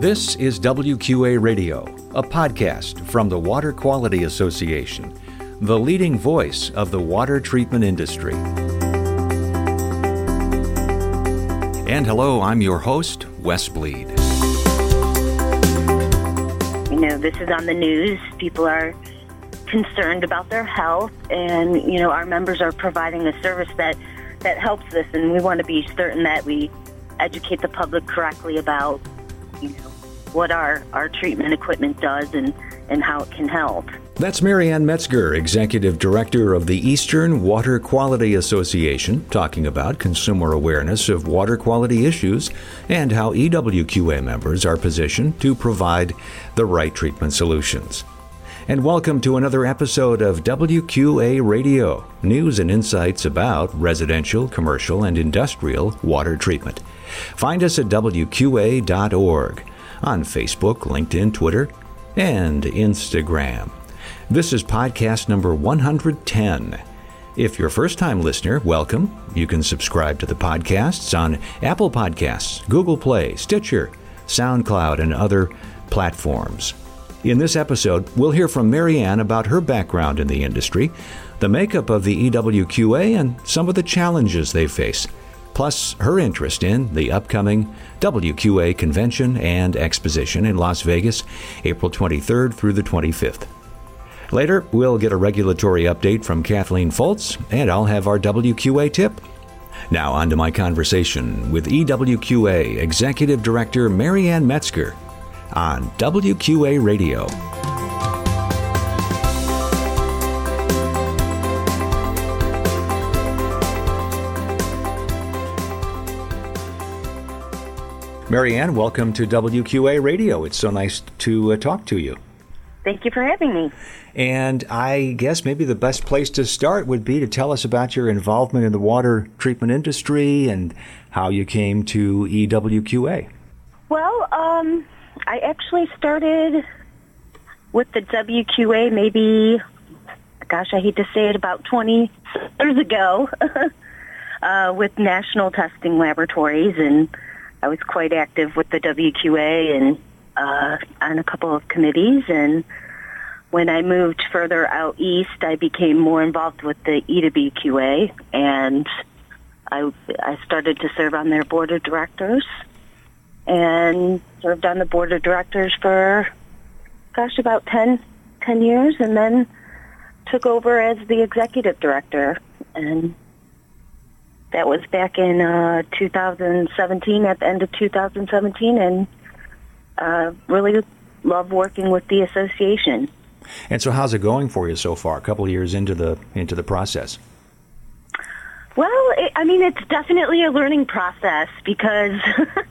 This is WQA Radio, a podcast from the Water Quality Association, the leading voice of the water treatment industry. And hello, I'm your host, Wes Bleed. You know, this is on the news. People are concerned about their health, and, you know, our members are providing a service that, that helps this, and we want to be certain that we educate the public correctly about, you know, what our, our treatment equipment does and, and how it can help. That's Marianne Metzger, Executive Director of the Eastern Water Quality Association, talking about consumer awareness of water quality issues and how EWQA members are positioned to provide the right treatment solutions. And welcome to another episode of WQA Radio, news and insights about residential, commercial, and industrial water treatment. Find us at WQA.org on Facebook, LinkedIn, Twitter, and Instagram. This is podcast number 110. If you're a first time listener, welcome. You can subscribe to the podcasts on Apple Podcasts, Google Play, Stitcher, SoundCloud, and other platforms. In this episode, we'll hear from Marianne about her background in the industry, the makeup of the EWQA, and some of the challenges they face plus her interest in the upcoming WQA convention and exposition in Las Vegas, April 23rd through the 25th. Later, we'll get a regulatory update from Kathleen Fultz, and I'll have our WQA tip. Now, on to my conversation with EWQA Executive Director Marianne Metzger on WQA Radio. Marianne, welcome to WQA Radio. It's so nice to uh, talk to you. Thank you for having me. And I guess maybe the best place to start would be to tell us about your involvement in the water treatment industry and how you came to EWQA. Well, um, I actually started with the WQA maybe, gosh, I hate to say it, about 20 years ago uh, with National Testing Laboratories and I was quite active with the WQA and uh, on a couple of committees. And when I moved further out east, I became more involved with the EWQA, and I I started to serve on their board of directors, and served on the board of directors for, gosh, about 10, 10 years, and then took over as the executive director and that was back in uh, 2017, at the end of 2017, and uh, really love working with the association. And so, how's it going for you so far? A couple of years into the into the process. Well, it, I mean, it's definitely a learning process because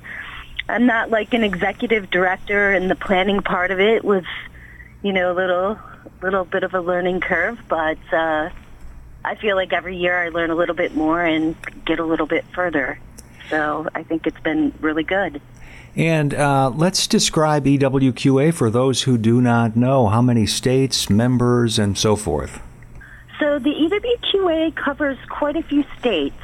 I'm not like an executive director, and the planning part of it was, you know, a little little bit of a learning curve, but. Uh, I feel like every year I learn a little bit more and get a little bit further. So I think it's been really good. And uh, let's describe EWQA for those who do not know. How many states, members, and so forth? So the EWQA covers quite a few states.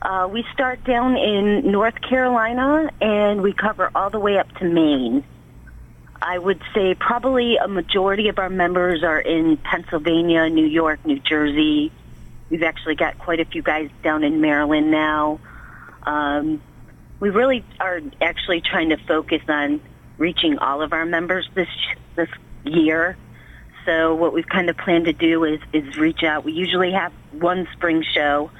Uh, we start down in North Carolina and we cover all the way up to Maine. I would say probably a majority of our members are in Pennsylvania, New York, New Jersey. We've actually got quite a few guys down in Maryland now. Um, we really are actually trying to focus on reaching all of our members this this year. So what we've kind of planned to do is is reach out. We usually have one spring show,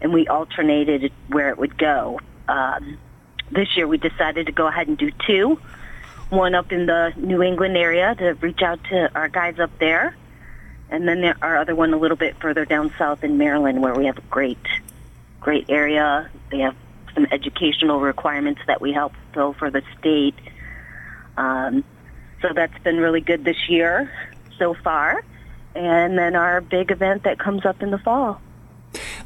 and we alternated where it would go. Um, this year we decided to go ahead and do two one up in the New England area to reach out to our guys up there. And then there, our other one a little bit further down south in Maryland where we have a great, great area. They have some educational requirements that we help fill for the state. Um, so that's been really good this year so far. And then our big event that comes up in the fall.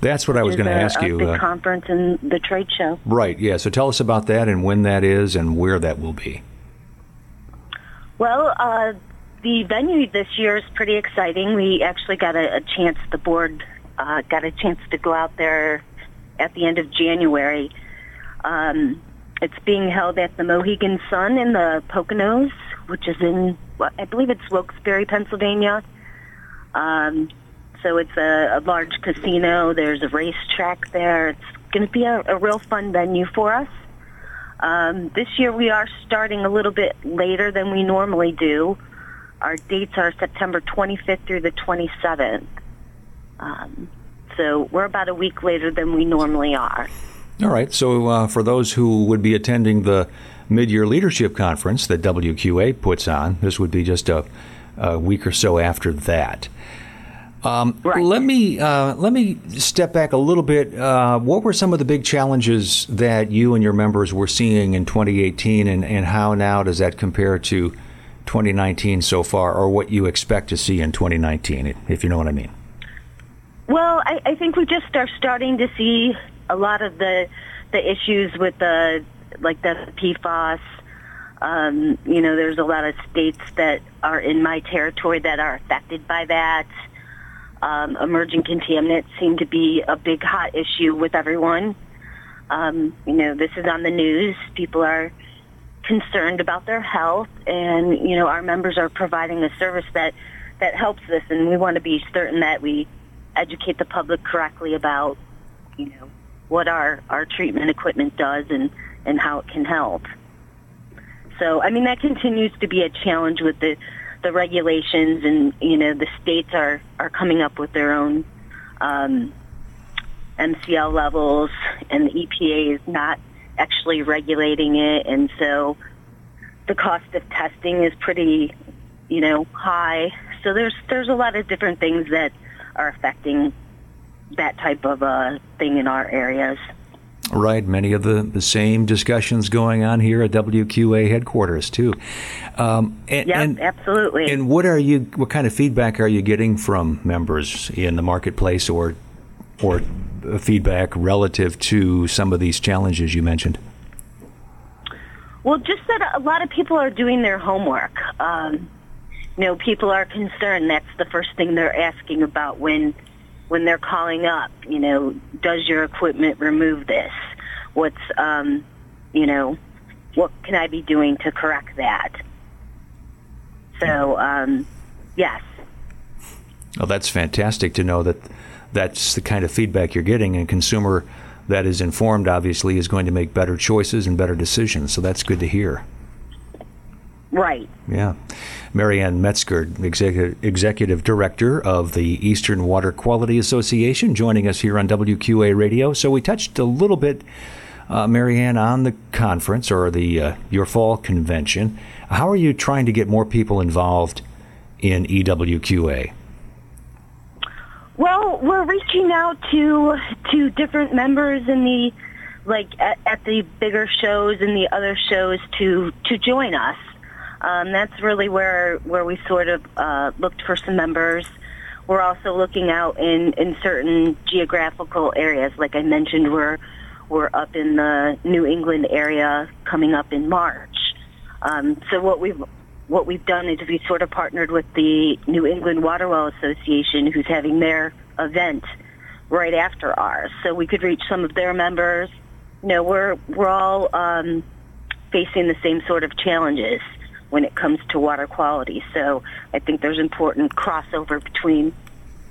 That's what I was going to ask a you. Big uh, conference and the trade show. Right. Yeah. So tell us about that and when that is and where that will be. Well, uh, the venue this year is pretty exciting. We actually got a, a chance, the board uh, got a chance to go out there at the end of January. Um, It's being held at the Mohegan Sun in the Poconos, which is in, I believe it's Wilkes-Barre, Pennsylvania. Um, so it's a, a large casino. There's a racetrack there. It's going to be a, a real fun venue for us. Um, this year we are starting a little bit later than we normally do. Our dates are September 25th through the 27th. Um, so we're about a week later than we normally are. All right. So uh, for those who would be attending the mid-year leadership conference that WQA puts on, this would be just a, a week or so after that. Um, right. Let me uh, let me step back a little bit. Uh, what were some of the big challenges that you and your members were seeing in 2018, and, and how now does that compare to 2019 so far, or what you expect to see in 2019, if you know what I mean? Well, I, I think we just are starting to see a lot of the the issues with the like the PFAS. Um, you know, there's a lot of states that are in my territory that are affected by that. Um, emerging contaminants seem to be a big hot issue with everyone. Um, you know, this is on the news. People are concerned about their health, and you know, our members are providing a service that that helps this, and we want to be certain that we educate the public correctly about, you know, what our our treatment equipment does and and how it can help. So, I mean, that continues to be a challenge with the the regulations and you know the states are are coming up with their own um, MCL levels, and the EPA is not actually regulating it, and so the cost of testing is pretty, you know, high. So there's there's a lot of different things that are affecting that type of uh, thing in our areas. Right, many of the, the same discussions going on here at WQA headquarters too. Um, and, yep, and, absolutely. And what are you? What kind of feedback are you getting from members in the marketplace, or or feedback relative to some of these challenges you mentioned? Well, just that a lot of people are doing their homework. Um, you know, people are concerned. That's the first thing they're asking about when when they're calling up, you know, does your equipment remove this? What's, um, you know, what can I be doing to correct that? So, um, yes. Well, that's fantastic to know that that's the kind of feedback you're getting, and a consumer that is informed obviously is going to make better choices and better decisions. So that's good to hear. Right. Yeah. Marianne Metzger, executive, executive director of the Eastern Water Quality Association, joining us here on WQA Radio. So we touched a little bit, uh, Marianne, on the conference or the uh, your fall convention. How are you trying to get more people involved in EWQA? Well, we're reaching out to to different members in the like at, at the bigger shows and the other shows to to join us um, that's really where where we sort of uh, looked for some members. We're also looking out in, in certain geographical areas. Like I mentioned, we're we're up in the New England area coming up in March. Um, so what we've what we've done is we sort of partnered with the New England Water Well Association, who's having their event right after ours, so we could reach some of their members. You know, we're we're all um, facing the same sort of challenges when it comes to water quality. So I think there's important crossover between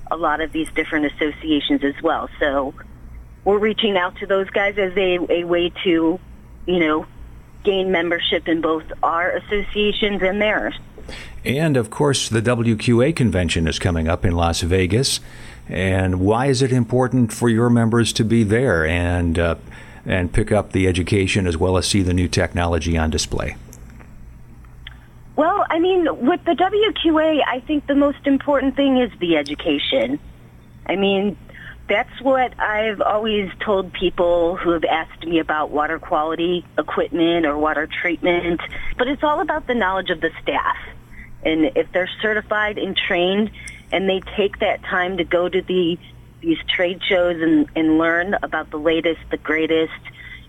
a lot of these different associations as well. So we're reaching out to those guys as a, a way to, you know, gain membership in both our associations and theirs. And of course, the WQA convention is coming up in Las Vegas. And why is it important for your members to be there and uh, and pick up the education as well as see the new technology on display? Well, I mean, with the WQA, I think the most important thing is the education. I mean, that's what I've always told people who have asked me about water quality equipment or water treatment. But it's all about the knowledge of the staff. And if they're certified and trained and they take that time to go to the these trade shows and, and learn about the latest, the greatest,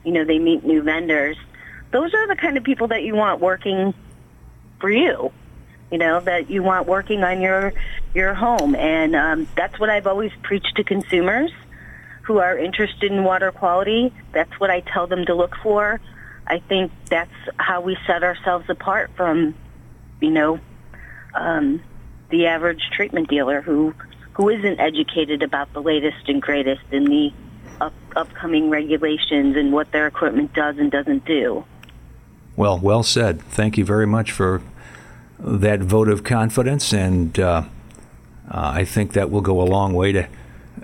you know, they meet new vendors. Those are the kind of people that you want working for you you know that you want working on your your home. And um, that's what i've always preached to consumers who are interested in water quality. That's what i tell them to look for. I think that's how we set ourselves apart from, you know, um, the average treatment dealer who who isn't educated about the latest and greatest in the up, upcoming regulations and what their equipment does and doesn't do. Well, well said. Thank you very much for that vote of confidence, and uh, uh, I think that will go a long way to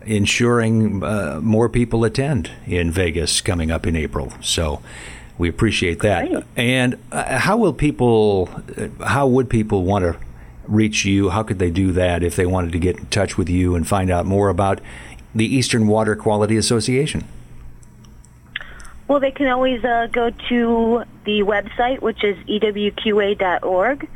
ensuring uh, more people attend in Vegas coming up in April. So we appreciate that. Great. And uh, how will people? How would people want to reach you? How could they do that if they wanted to get in touch with you and find out more about the Eastern Water Quality Association? Well, they can always uh, go to the website, which is ewqa.org.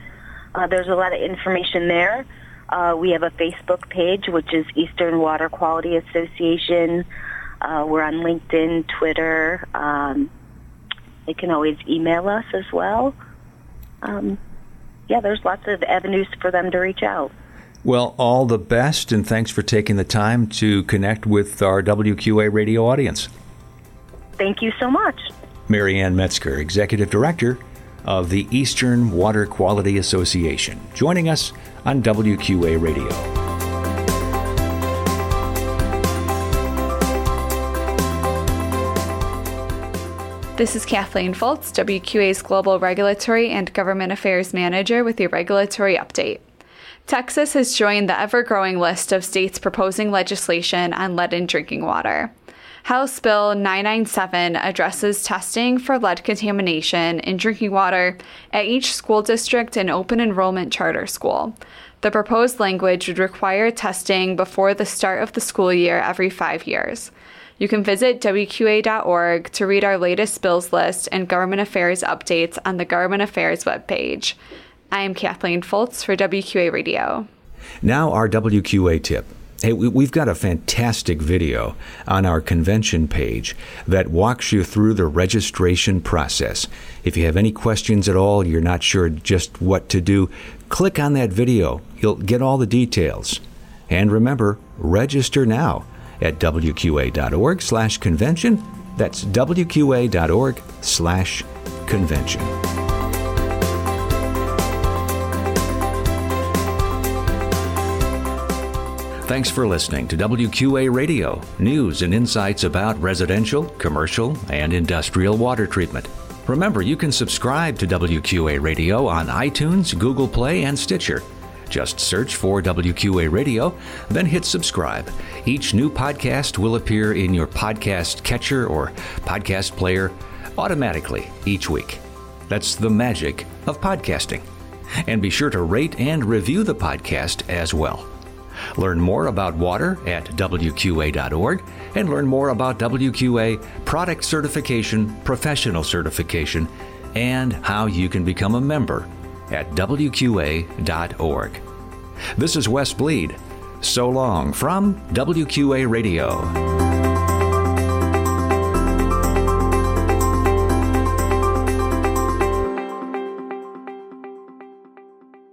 Uh, there's a lot of information there. Uh, we have a Facebook page, which is Eastern Water Quality Association. Uh, we're on LinkedIn, Twitter. Um, they can always email us as well. Um, yeah, there's lots of avenues for them to reach out. Well, all the best, and thanks for taking the time to connect with our WQA radio audience. Thank you so much. Marianne Metzger, Executive Director of the Eastern Water Quality Association, joining us on WQA Radio. This is Kathleen Fultz, WQA's Global Regulatory and Government Affairs Manager with your regulatory update. Texas has joined the ever growing list of states proposing legislation on lead in drinking water. House Bill 997 addresses testing for lead contamination in drinking water at each school district and open enrollment charter school. The proposed language would require testing before the start of the school year every five years. You can visit WQA.org to read our latest bills list and government affairs updates on the Government Affairs webpage. I am Kathleen Fultz for WQA Radio. Now, our WQA tip. Hey, we've got a fantastic video on our convention page that walks you through the registration process. If you have any questions at all, you're not sure just what to do, click on that video. You'll get all the details. And remember, register now at wqa.org slash convention. That's wqa.org slash convention. Thanks for listening to WQA Radio, news and insights about residential, commercial, and industrial water treatment. Remember, you can subscribe to WQA Radio on iTunes, Google Play, and Stitcher. Just search for WQA Radio, then hit subscribe. Each new podcast will appear in your podcast catcher or podcast player automatically each week. That's the magic of podcasting. And be sure to rate and review the podcast as well. Learn more about water at WQA.org and learn more about WQA product certification, professional certification, and how you can become a member at WQA.org. This is Wes Bleed. So long from WQA Radio.